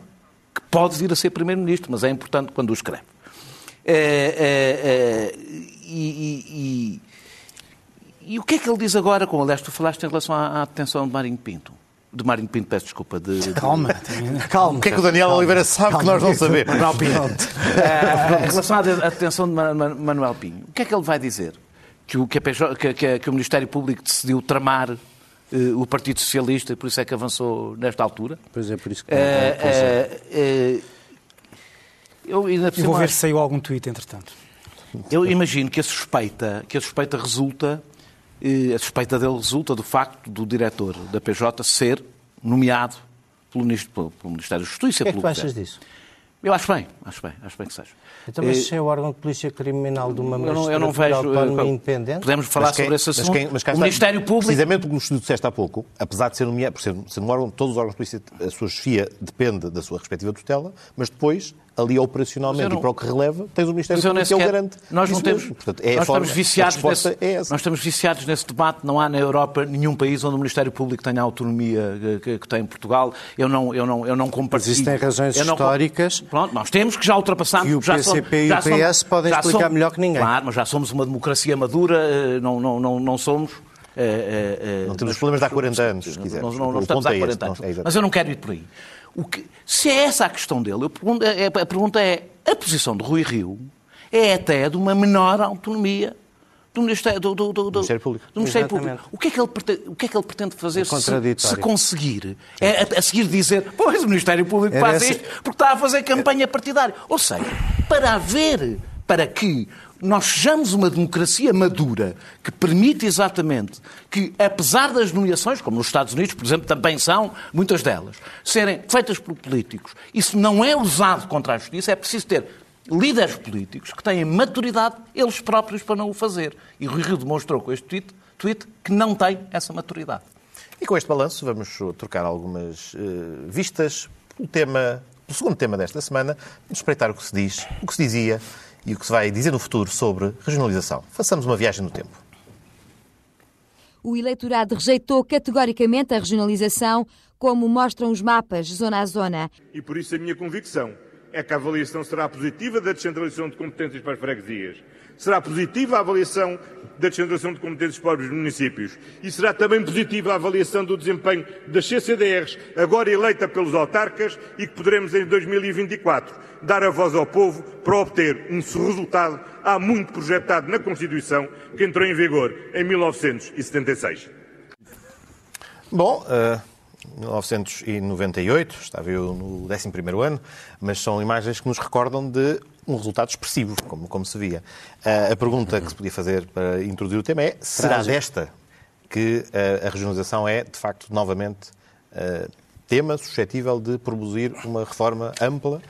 que pode vir a ser Primeiro-Ministro, mas é importante quando o escreve. É, é, é, e, e, e, o que é que ele diz agora, com aliás, tu falaste em relação à, à detenção de Marinho Pinto? De Marinho Pinto, peço desculpa. De, de... Calma, calma. O que é que o Daniel calma, Oliveira sabe calma, que nós não sabemos? Manuel Pinho. uh, em relação à detenção de Manuel Pinho, o que é que ele vai dizer? Que o, que, a, que, que o Ministério Público decidiu tramar uh, o Partido Socialista e por isso é que avançou nesta altura? Pois é, por isso que. Uh, uh, eu, ainda e vou ver se saiu algum tweet, entretanto. Eu imagino que a suspeita, que a suspeita resulta, eh, a suspeita dele resulta do facto do diretor da PJ ser nomeado pelo, pelo Ministério da Justiça. O que é que tu achas disso? Eu acho bem, acho bem, acho bem que seja. Então, mas se é o órgão de polícia criminal de uma eu não, eu não vejo, autónoma independente... Podemos falar quem, sobre esse assunto. Mas quem, mas o Ministério Público... Precisamente o que nos disseste há pouco, apesar de ser nomeado, por ser, ser um órgão, todos os órgãos de polícia, a sua chefia depende da sua respectiva tutela, mas depois ali operacionalmente não... e para o que releva, tens o Ministério Público que é o garante. Nós não temos. Portanto, é nós, forma, estamos viciados nesse, é nós estamos viciados nesse debate. Não há na Europa nenhum país onde o Ministério Público tenha a autonomia que, que tem em Portugal. Eu não, eu não, eu não compartilho. Existem razões não, históricas. Pronto, nós temos que já ultrapassamos. E o PCP somos, e o PS somos, podem explicar somos, melhor que ninguém. Claro, mas já somos uma democracia madura, eh, não, não, não, não somos. É, é, não temos problemas de há 40 anos, se quiser. Não, não, não estamos há 40 anos. É mas eu não quero ir por aí. Que, se é essa a questão dele, pergunto, a pergunta é: a posição de Rui Rio é até de uma menor autonomia do Ministério, do, do, do, do Ministério Público. Do Ministério Público. O, que é que ele pretende, o que é que ele pretende fazer se, se, conseguir? É, a, a, seguir dizer, pois o Ministério Público Era faz essa... isto porque está a fazer campanha partidária. Ou seja, para haver, para que nós sejamos uma democracia madura que permite exatamente que, apesar das nomeações, como nos Estados Unidos, por exemplo, também são, muitas delas, serem feitas por políticos, isso não é usado contra a justiça, é preciso ter líderes políticos que têm maturidade eles próprios para não o fazer. E Rui Rio demonstrou com este tweet, tweet que não tem essa maturidade. E com este balanço vamos trocar algumas uh, vistas pelo tema, segundo tema desta semana, espreitar o que se diz, o que se dizia e o que se vai dizer no futuro sobre regionalização. Façamos uma viagem no tempo. o eleitorado rejeitou categoricamente a regionalização, como mostram os mapas zona a zona. E por isso a minha convicção é que a avaliação será positiva da descentralização de competências para as freguesias. Será positiva a avaliação da descentralização de competências para os municípios. E será também positiva a avaliação do desempenho das CCDRs, agora eleita pelos autarcas, e que poderemos em 2024 dar a voz ao povo para obter um resultado há muito projetado na Constituição, que entrou em vigor em 1976. Bom, uh, 1998, estava eu no 11º ano, mas são imagens que nos recordam de um resultado expressivo, como, como se via. Uh, a pergunta que se podia fazer para introduzir o tema é, será desta que uh, a regionalização é, de facto, novamente uh, tema suscetível de produzir uma reforma ampla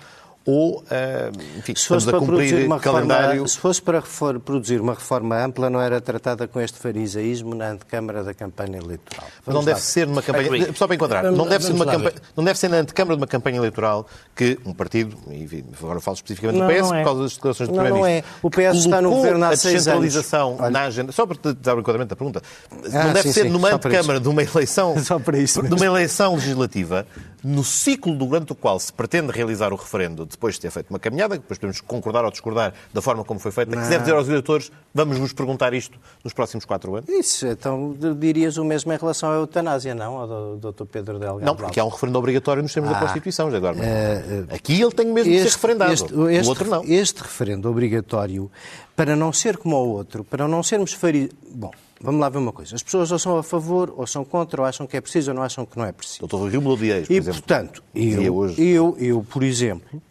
ou, eh, enfim, se fosse, para cumprir uma calendário... Reforma, se fosse para produzir uma reforma ampla, não era tratada com este farisaísmo na antecâmara da campanha eleitoral. Vamos não deve ser numa campanha... Só para encontrar, não deve, ser numa campanha, não deve ser na antecâmara de uma campanha eleitoral que um partido, e agora falo especificamente do PS, é. por causa das declarações do Primeiro-Ministro... Não, não é. O PS está no governo há seis anos. a na agenda... Só para te dar o enquadramento da pergunta. Ah, não deve sim, ser sim, numa antecâmara de uma eleição... Só para isso mesmo. De uma eleição legislativa, no ciclo durante o qual se pretende realizar o referendo, depois de ter feito uma caminhada, depois podemos concordar ou discordar da forma como foi feita, não. quiser dizer aos eleitores, vamos vos perguntar isto nos próximos quatro anos? Isso, então dirias o mesmo em relação à eutanásia, não, ao Dr. Pedro Delgado? Não, porque há um referendo obrigatório nos termos ah, da Constituição, já agora. Uh, aqui ele tem mesmo este, de ser referendado, este, este, o outro não. Este referendo obrigatório, para não ser como o outro, para não sermos fariseus... Bom, Vamos lá ver uma coisa. As pessoas ou são a favor, ou são contra, ou acham que é preciso, ou não acham que não é preciso. Doutor Rio mudou de ex, por e, exemplo. portanto, eu, eu, eu, por exemplo,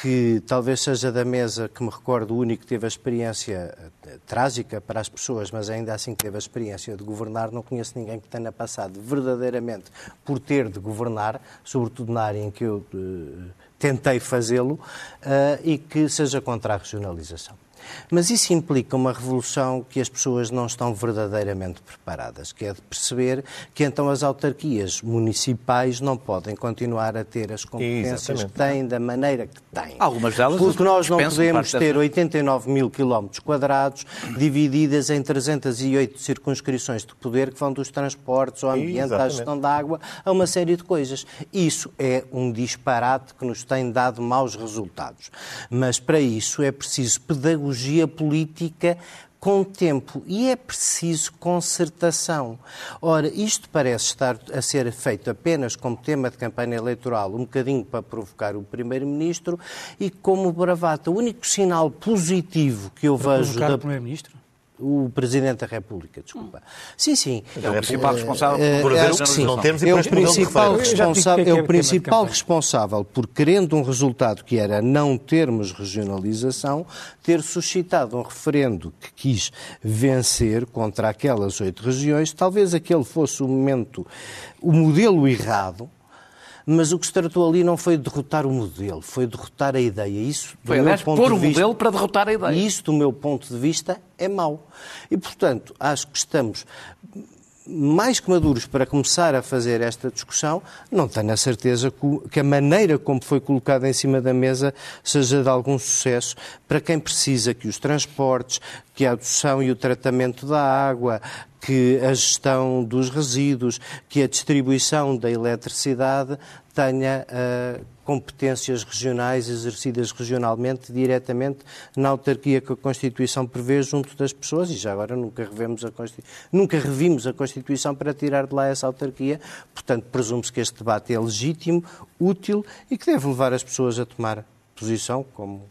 que talvez seja da mesa que me recordo o único que teve a experiência uh, trágica para as pessoas, mas ainda assim que teve a experiência de governar, não conheço ninguém que tenha passado verdadeiramente por ter de governar, sobretudo na área em que eu uh, tentei fazê-lo, uh, e que seja contra a regionalização. Mas isso implica uma revolução que as pessoas não estão verdadeiramente preparadas, que é de perceber que então as autarquias municipais não podem continuar a ter as competências Exatamente. que têm da maneira que têm. Algumas delas Porque nós não podemos ter 89 mil quilómetros quadrados divididas em 308 circunscrições de poder que vão dos transportes ao ambiente, Exatamente. à gestão da água, a uma série de coisas. Isso é um disparate que nos tem dado maus resultados. Mas para isso é preciso pedagogia pedagogia política com tempo e é preciso concertação. Ora, isto parece estar a ser feito apenas como tema de campanha eleitoral, um bocadinho para provocar o Primeiro-Ministro e como bravata. O único sinal positivo que eu para vejo. Provocar da... o Primeiro-Ministro? O Presidente da República, desculpa. Sim, sim. É o principal responsável por haver que sim. Não temos é o principal responsável, é o principal responsável por, querendo um resultado que era não termos regionalização, ter suscitado um referendo que quis vencer contra aquelas oito regiões. Talvez aquele fosse o momento, o modelo errado, mas o que se tratou ali não foi derrotar o modelo, foi derrotar a ideia. Isso, foi, do aliás, pôr o vista, modelo para derrotar a ideia. E isso, do meu ponto de vista, é mau. E, portanto, acho que estamos mais que maduros para começar a fazer esta discussão, não tenho a certeza que a maneira como foi colocada em cima da mesa seja de algum sucesso para quem precisa que os transportes, que a adoção e o tratamento da água, que a gestão dos resíduos, que a distribuição da eletricidade tenha uh, competências regionais exercidas regionalmente, diretamente na autarquia que a Constituição prevê junto das pessoas, e já agora nunca, revemos a nunca revimos a Constituição para tirar de lá essa autarquia, portanto presume-se que este debate é legítimo, útil e que deve levar as pessoas a tomar posição, como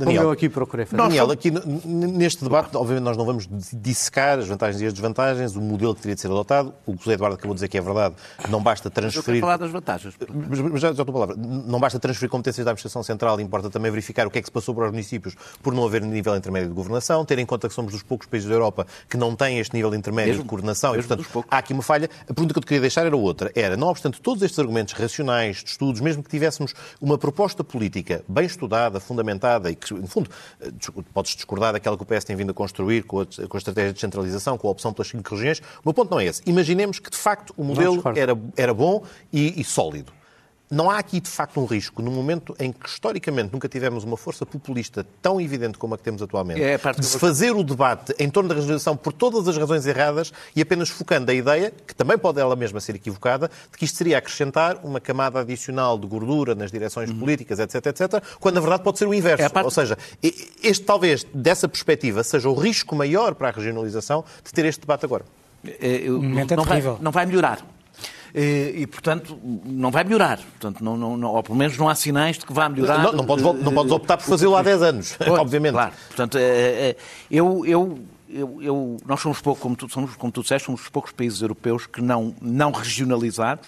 Daniel, Como eu aqui procurei fazer. Daniel, aqui neste debate, obviamente, nós não vamos dissecar as vantagens e as desvantagens, o modelo que teria de ser adotado. O José Eduardo acabou de dizer que é verdade. Não basta transferir. falar das vantagens. Mas, mas já, já estou a palavra. Não basta transferir competências da administração central, importa também verificar o que é que se passou para os municípios por não haver nível intermédio de governação, ter em conta que somos dos poucos países da Europa que não têm este nível intermédio mesmo, de coordenação e, portanto, há aqui uma falha. A pergunta que eu te queria deixar era outra. Era, não obstante todos estes argumentos racionais, de estudos, mesmo que tivéssemos uma proposta política bem estudada, fundamentada e que, no fundo, podes discordar daquela que o PS tem vindo a construir com a, com a estratégia de centralização, com a opção pelas cinco regiões. O meu ponto não é esse. Imaginemos que, de facto, o modelo era, era bom e, e sólido. Não há aqui, de facto, um risco, no momento em que, historicamente, nunca tivemos uma força populista tão evidente como a que temos atualmente, é a de se fazer o debate em torno da regionalização por todas as razões erradas e apenas focando a ideia, que também pode ela mesma ser equivocada, de que isto seria acrescentar uma camada adicional de gordura nas direções uhum. políticas, etc, etc, quando, na verdade, pode ser o inverso. É parte... Ou seja, este, talvez, dessa perspectiva, seja o risco maior para a regionalização de ter este debate agora. É, eu, não, é vai, não vai melhorar. Eh, e, portanto, não vai melhorar. Portanto, não, não, ou pelo menos não há sinais de que vá melhorar. Não, não, podes, não podes optar por fazê-lo há 10 anos, pois, obviamente. Claro. Portanto, é, é, eu, eu, eu, eu, nós somos pouco, como tu, somos, como tu disseste, somos os poucos países europeus que não, não regionalizados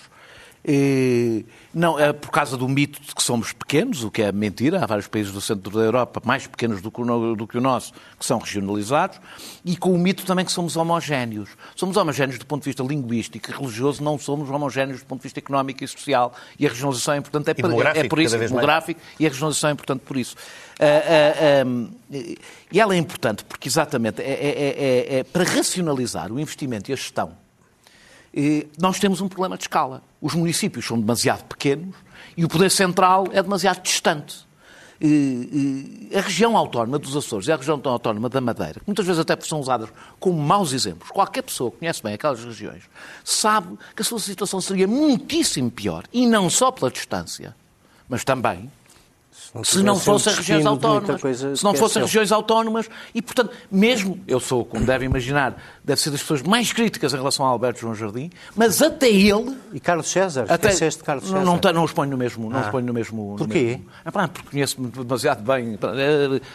não, é por causa do mito de que somos pequenos, o que é mentira. Há vários países do centro da Europa mais pequenos do que, o, do que o nosso que são regionalizados. E com o mito também que somos homogéneos. Somos homogéneos do ponto de vista linguístico e religioso, não somos homogéneos do ponto de vista económico e social. E a regionalização é importante é, por, é por isso, demográfico, e a regionalização é importante por isso. Uh, uh, e ela é importante porque, exatamente, é, é, é, é para racionalizar o investimento e a gestão nós temos um problema de escala. Os municípios são demasiado pequenos e o poder central é demasiado distante. A região autónoma dos Açores e a região autónoma da Madeira, que muitas vezes até são usadas como maus exemplos, qualquer pessoa que conhece bem aquelas regiões sabe que a sua situação seria muitíssimo pior, e não só pela distância, mas também se não fossem regiões autónomas. Se não fossem regiões autónomas. E, portanto, mesmo, eu sou, como devem imaginar, deve ser das pessoas mais críticas em relação a Alberto João Jardim, mas até ele... E Carlos César? Até, de Carlos César? Não, não, não os ponho no mesmo... Não ah. os ponho no mesmo Porquê? No mesmo. porque conheço-me demasiado bem.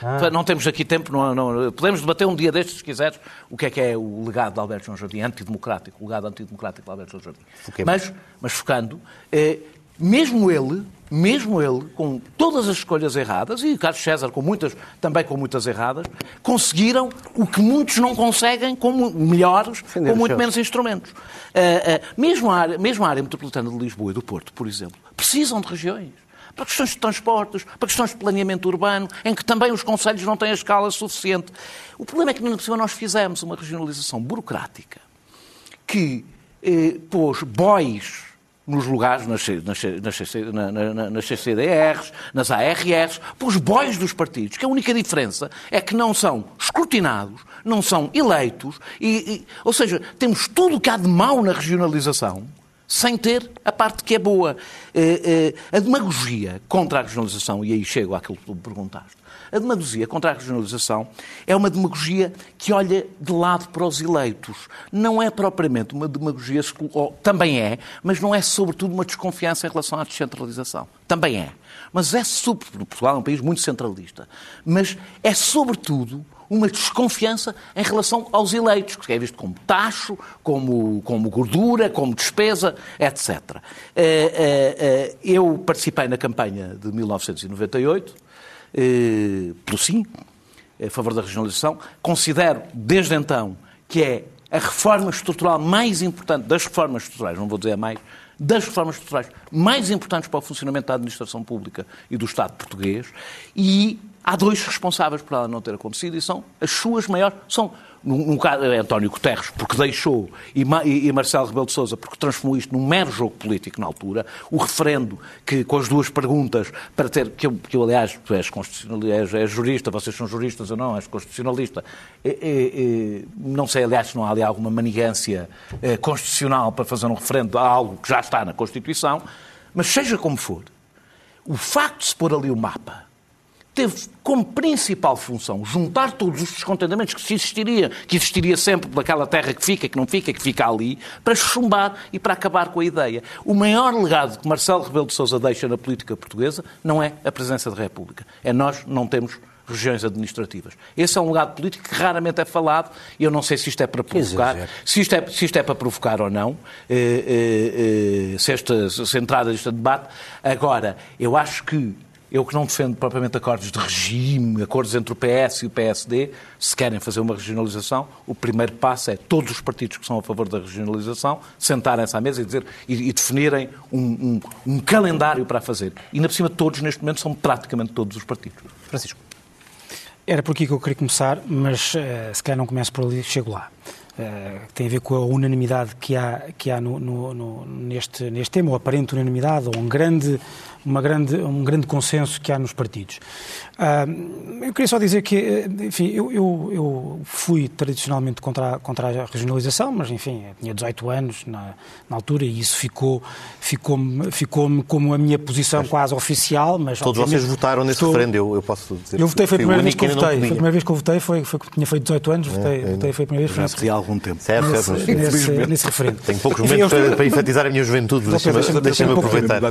Ah. Não temos aqui tempo, não, não, podemos debater um dia destes, se quiseres, o que é que é o legado de Alberto João Jardim, antidemocrático, o legado antidemocrático de Alberto João Jardim. Mas, mas focando, eh, mesmo ele mesmo ele, com todas as escolhas erradas, e Carlos César com muitas, também com muitas erradas, conseguiram o que muitos não conseguem com melhores, Defender com muito menos instrumentos. Uh, uh, mesmo, a área, mesmo a área metropolitana de Lisboa e do Porto, por exemplo, precisam de regiões para questões de transportes, para questões de planeamento urbano, em que também os conselhos não têm a escala suficiente. O problema é que, na possível, nós fizemos uma regionalização burocrática que eh, pôs bois nos lugares, nas, nas, nas, CCDRs, nas ARRs, pelos bois dos partidos, que a única diferença é que não são escrutinados, não são eleitos, e, e, ou seja, temos tudo o que há de mau na regionalização, sem ter a parte que é boa. Eh, eh, a demagogia contra a regionalização, e aí chego àquilo que tu me perguntaste, a demagogia contra a regionalização é uma demagogia que olha de lado para os eleitos. Não é propriamente uma demagogia, também é, mas não é sobretudo uma desconfiança em relação à descentralização. Também é. Mas é, sobretudo, Portugal é um país muito centralista, mas é sobretudo uma desconfiança em relação aos eleitos, que é visto como taxo, como, como gordura, como despesa, etc. Eh, eh, eh, eu participei na campanha de 1998, eh, pelo sim, a favor da regionalização. Considero, desde então, que é a reforma estrutural mais importante das reformas estruturais, não vou dizer mais, das reformas estruturais mais importantes para o funcionamento da administração pública e do Estado português, e há dois responsáveis por ela não ter acontecido, e são as suas maiores, são no caso, é António Guterres, porque deixou, e, e, Marcelo Rebelo de Sousa, porque transformou isto num mero jogo político na altura, o referendo, que com as duas perguntas, para ter, que eu, que eu aliás, tu és, és, és jurista, vocês são juristas ou não, és constitucionalista, não sei, aliás, se não há ali alguma manigância é, constitucional para fazer um referendo a algo que já está na Constituição, mas seja como for, o facto de se pôr ali o mapa teve como principal função juntar todos os descontentamentos que se existiria, que existiria sempre daquela terra que fica, que não fica, que fica ali, para chumbar e para acabar com a ideia. O maior legado que Marcelo Rebelo de Sousa deixa na política portuguesa não é a presença da República. É nós não temos regiões administrativas. Esse é um legado político que raramente é falado e eu não sei se isto é para provocar, se isto é, se isto é para provocar ou não, eh, eh, eh, se, esta, se entrada neste debate. Agora, eu acho que eu que não defendo propriamente acordos de regime, acordos entre o PS e o PSD, se querem fazer uma regionalização, o primeiro passo é todos os partidos que são a favor da regionalização sentarem-se à mesa e, dizer, e, e definirem um, um, um, calendário para fazer. E, na por cima, todos neste momento são praticamente todos os partidos. Francisco. Era por aqui que eu queria começar, mas uh, se calhar não começo por ali, chego lá. que tem a ver com a unanimidade que há, que há no, no, no, neste, neste tema, ou aparente unanimidade, ou um grande, uma grande, um grande consenso que há nos partidos. Uh, eu queria só dizer que, eh, enfim, eu, eu, eu, fui tradicionalmente contra a, contra a regionalização, mas, enfim, tinha 18 anos na, na altura e isso ficou, ficou-me ficou como a minha posição mas, quase oficial. Mas, todos vocês votaram nesse estou... referendo, eu, eu posso dizer. Eu votei, foi a primeira vez que eu votei. Foi a primeira vez que eu votei, foi, foi tinha feito 18 anos, votei, é, votei foi a primeira vez. Já há algum tempo. Certo, nesse, certo. Nesse, nesse, referendo. Tenho poucos momentos para, para enfatizar a minha juventude, deixa-me deixa aproveitar.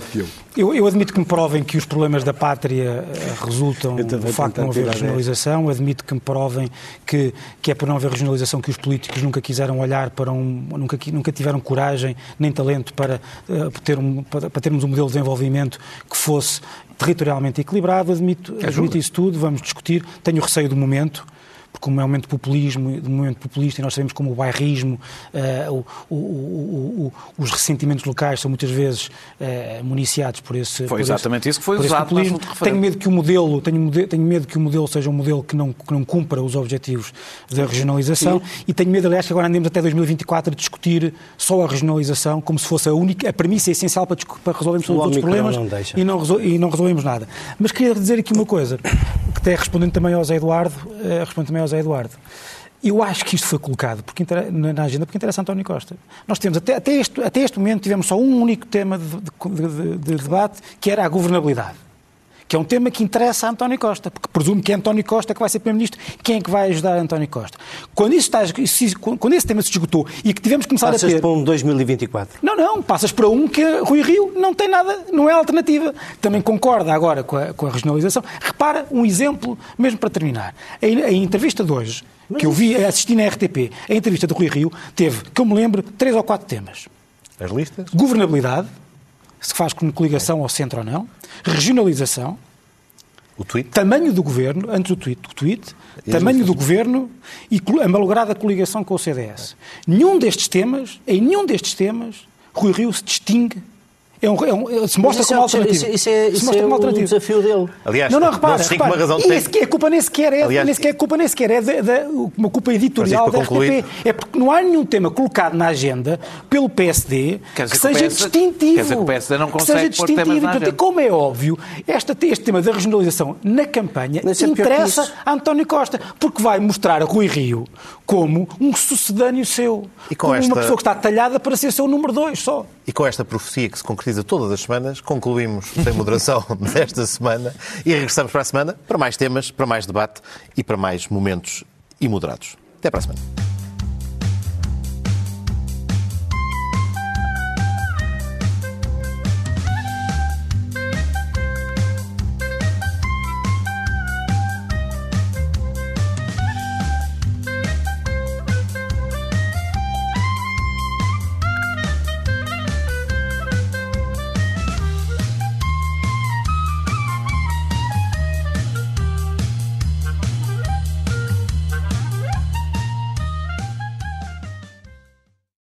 Eu, eu admito que me provem que os problemas da pátria eh, resultam do facto de não haver regionalização, admito que me provem que, que é por não haver regionalização que os políticos nunca quiseram olhar para um. nunca, nunca tiveram coragem nem talento para, uh, ter um, para, para termos um modelo de desenvolvimento que fosse territorialmente equilibrado, admito, admito isso tudo, vamos discutir. Tenho receio do momento, porque como é um momento de populismo, de um momento populista, e nós sabemos como o bairrismo, uh, o, o, o, os ressentimentos locais são muitas vezes uh, municiados por esse Foi por exatamente esse, isso que foi usado populismo. Tenho medo que o modelo, tenho, tenho medo que o modelo seja um modelo que não, que não cumpra os objetivos da regionalização Sim. e tenho medo, aliás, que agora andemos até 2024 a discutir só a regionalização como se fosse a única, a premissa essencial para, para resolvermos todos os outros problemas não e, não resol, e não resolvemos nada. Mas queria dizer aqui uma coisa, que até respondendo também ao Zé Eduardo, uh, respondendo também José Eduardo. Eu acho que isto foi colocado porque, na agenda porque interessa António Costa. Nós temos, até, até, este, até este momento, tivemos só um único tema de, de, de, de debate, que era a governabilidade que é um tema que interessa a António Costa, porque presumo que é António Costa que vai ser Primeiro-Ministro. Quem é que vai ajudar António Costa? Quando, isso está, quando esse tema se esgotou e que tivemos que começar Passas a ter... para um 2024? Não, não. Passas para um que Rui Rio não tem nada, não é alternativa. Também concorda agora com a, com a regionalização. Repara um exemplo, mesmo para terminar. A, a entrevista de hoje, Mas que eu vi, assisti na RTP, a entrevista do Rui Rio, teve, que eu me lembro, três ou quatro temas. As listas? Governabilidade, se faz com coligação ao centro ou não, regionalização, o tweet? tamanho do governo, antes do tweet, o tweet tamanho do governo e a malograda coligação com o CDS. Nenhum destes temas, em nenhum destes temas, Rui Rio se distingue é um, é um, se mostra como é, alternativo. Isso, isso é, isso é um desafio dele. Aliás, não, não, repara, repara uma razão de e a culpa nem sequer é, Aliás, nem sequer, a culpa nem sequer é de, de, uma culpa editorial da RTP. É porque não há nenhum tema colocado na agenda pelo PSD que seja PS, distintivo. Quer dizer que o PSD não consegue que seja distintivo. Portanto, como é óbvio, esta, este tema da regionalização na campanha é interessa a António Costa, porque vai mostrar a Rui Rio como um sucedâneo seu. E com como esta... uma pessoa que está talhada para ser seu número dois só. E com esta profecia que se concretiza todas as semanas, concluímos sem moderação desta semana e regressamos para a semana para mais temas, para mais debate e para mais momentos imoderados. Até para a semana.